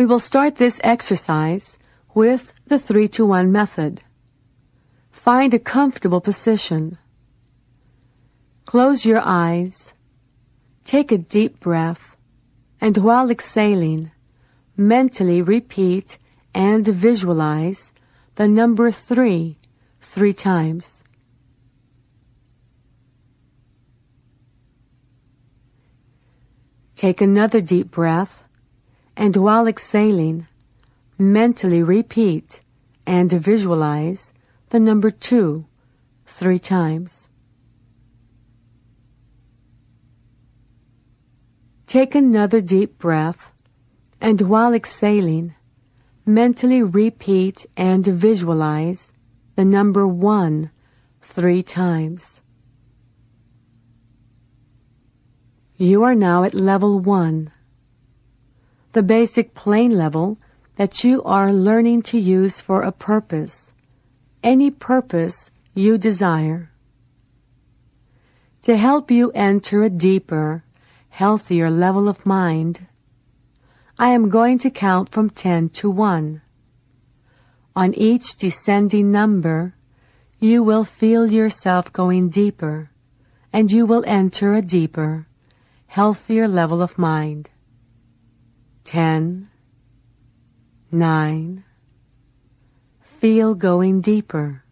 We will start this exercise with the 3 to 1 method. Find a comfortable position. Close your eyes. Take a deep breath and while exhaling, mentally repeat and visualize the number 3 three times. Take another deep breath and while exhaling, mentally repeat and visualize the number two three times. Take another deep breath and while exhaling, mentally repeat and visualize the number one three times. You are now at level one, the basic plane level that you are learning to use for a purpose, any purpose you desire. To help you enter a deeper, healthier level of mind, I am going to count from 10 to 1. On each descending number, you will feel yourself going deeper, and you will enter a deeper, healthier level of mind. Ten, nine, feel going deeper.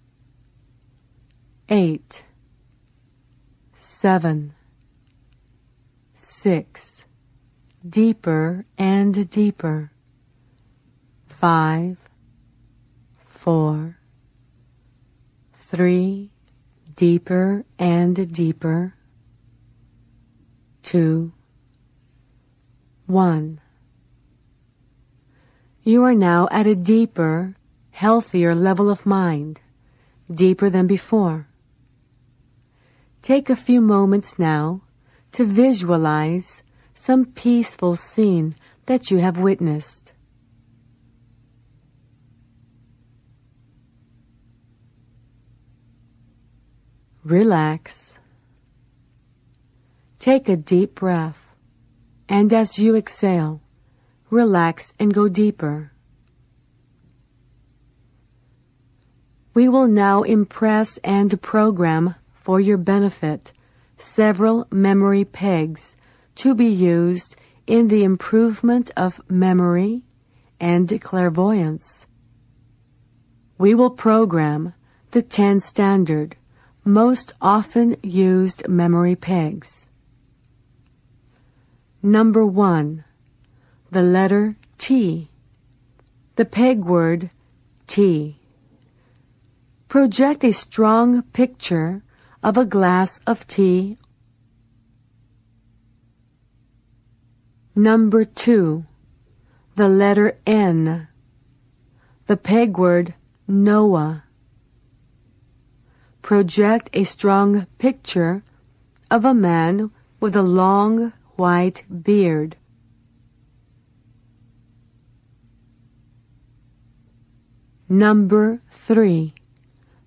Eight, seven, six, deeper and deeper. Five, four, three, deeper and deeper two, one. You are now at a deeper, healthier level of mind, deeper than before. Take a few moments now to visualize some peaceful scene that you have witnessed. Relax Take a deep breath, and as you exhale, relax and go deeper. We will now impress and program for your benefit several memory pegs to be used in the improvement of memory and clairvoyance. We will program the 10 standard, most often used memory pegs. Number one, the letter T. The peg word T. Project a strong picture of a glass of tea. Number two, the letter N. The peg word Noah. Project a strong picture of a man with a long white beard. Number three,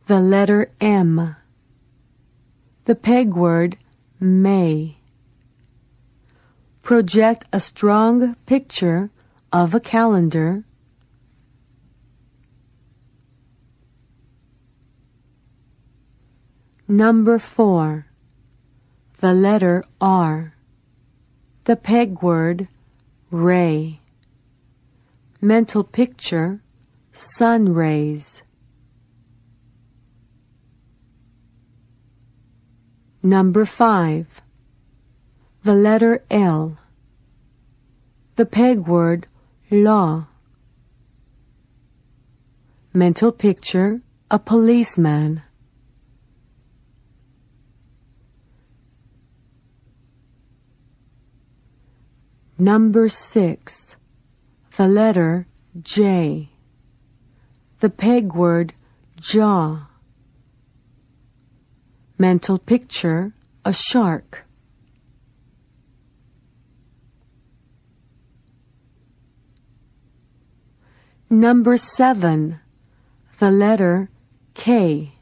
the letter M. The peg word may. Project a strong picture of a calendar. Number four, the letter R the peg word ray. Mental picture sun rays. Number five, the letter L. The peg word law. Mental picture a policeman. Number six, the letter J. The peg word jaw. Mental picture, a shark. Number seven, the letter K.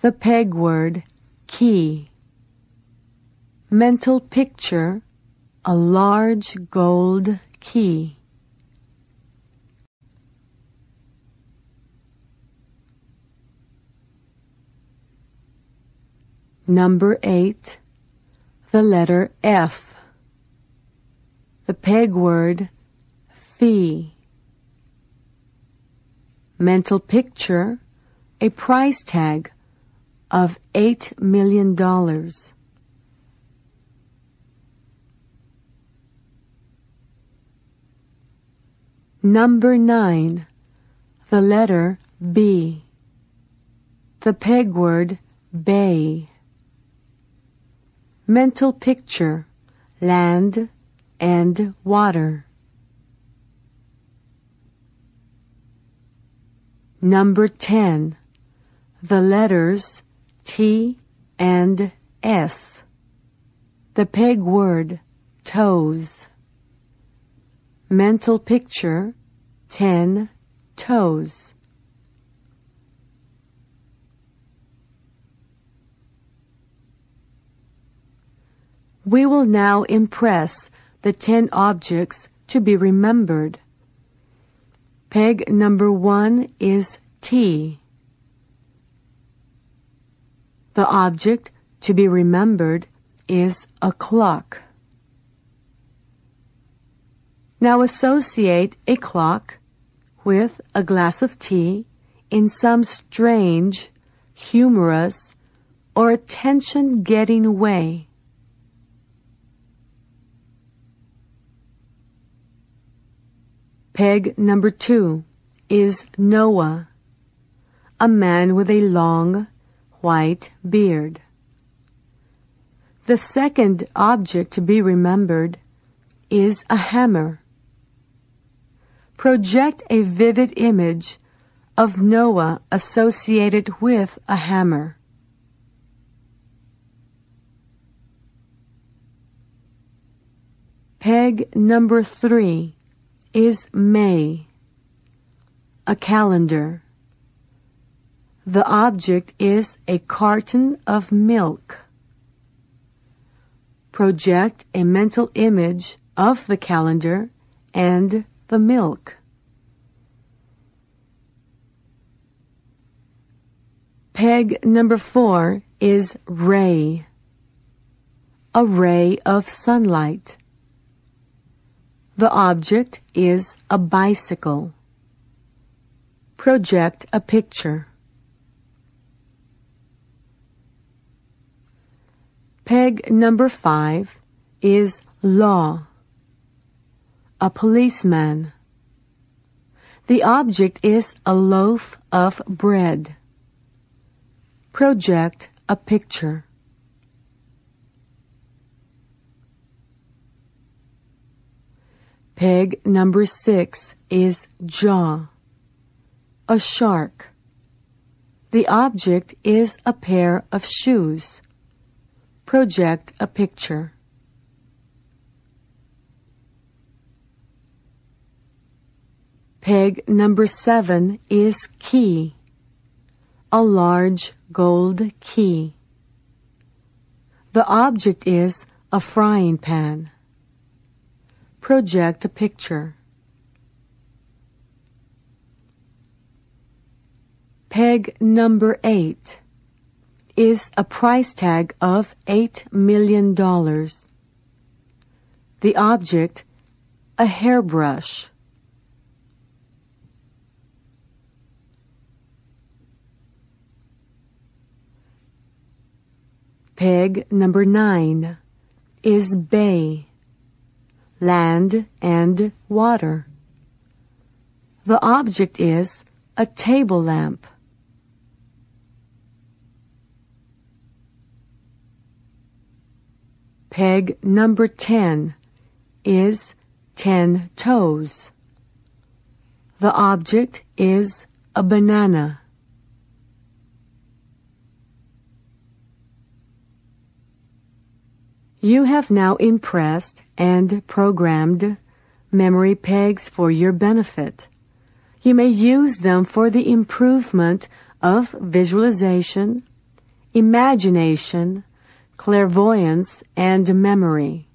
The peg word key. Mental picture, a large gold key. Number 8. The letter F. The peg word fee. Mental picture, a price tag of $8 million. Number 9. The letter B. The peg word bay. Mental picture, land and water. Number 10. The letters T and S. The peg word toes. Mental picture 10 toes. We will now impress the 10 objects to be remembered. Peg number one is T. The object to be remembered is a clock. Now associate a clock with a glass of tea in some strange, humorous, or attention getting way. Peg number two is Noah, a man with a long, white beard. The second object to be remembered is a hammer. Project a vivid image of Noah associated with a hammer. Peg number three is May, a calendar. The object is a carton of milk. Project a mental image of the calendar and the milk. Peg number four is ray, a ray of sunlight. The object is a bicycle. Project a picture. Peg number five is law a policeman. The object is a loaf of bread. Project a picture. Peg number six is jaw, a shark. The object is a pair of shoes. Project a picture. Peg number seven is key, a large gold key. The object is a frying pan. Project a picture. Peg number eight is a price tag of $8 million. The object, a hairbrush. Peg number nine is bay, land and water. The object is a table lamp. Peg number 10 is 10 toes. The object is a banana. You have now impressed and programmed memory pegs for your benefit. You may use them for the improvement of visualization, imagination, clairvoyance, and memory.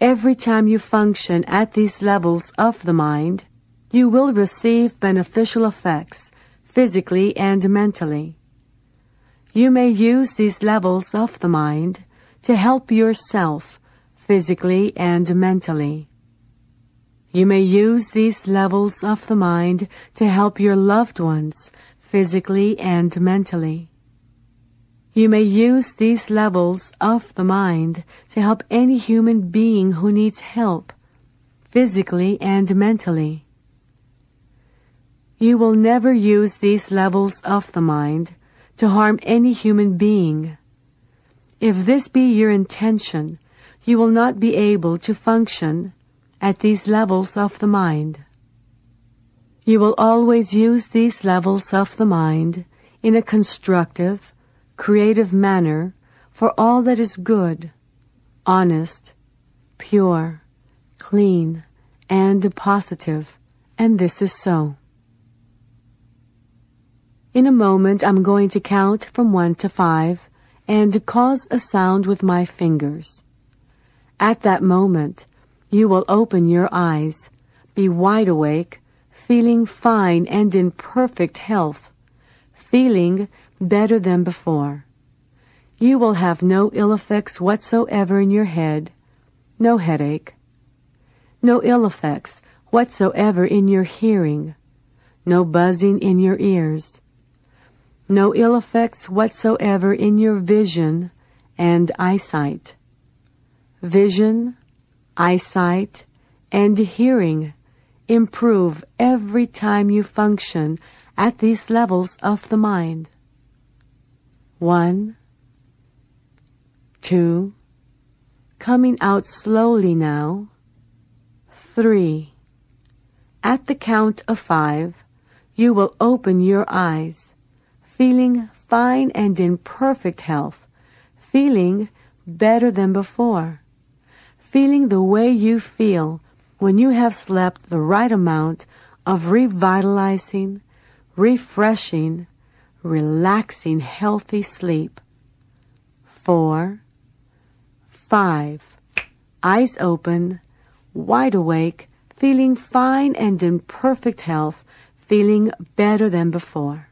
Every time you function at these levels of the mind, you will receive beneficial effects physically and mentally. You may use these levels of the mind to help yourself physically and mentally. You may use these levels of the mind to help your loved ones physically and mentally. You may use these levels of the mind to help any human being who needs help, physically and mentally. You will never use these levels of the mind to harm any human being. If this be your intention, you will not be able to function at these levels of the mind. You will always use these levels of the mind in a constructive, creative manner for all that is good, honest, pure, clean, and positive, and this is so. In a moment, I'm going to count from one to five and cause a sound with my fingers. At that moment, you will open your eyes, be wide awake, feeling fine and in perfect health, feeling better than before. You will have no ill effects whatsoever in your head, no headache, no ill effects whatsoever in your hearing, no buzzing in your ears, no ill effects whatsoever in your vision and eyesight. Vision, eyesight, and hearing improve every time you function at these levels of the mind. One, two, coming out slowly now. Three. At the count of five, you will open your eyes, feeling fine and in perfect health, feeling better than before, feeling the way you feel when you have slept the right amount of revitalizing, refreshing, relaxing, healthy sleep. Four, five, eyes open, wide awake, feeling fine and in perfect health, feeling better than before.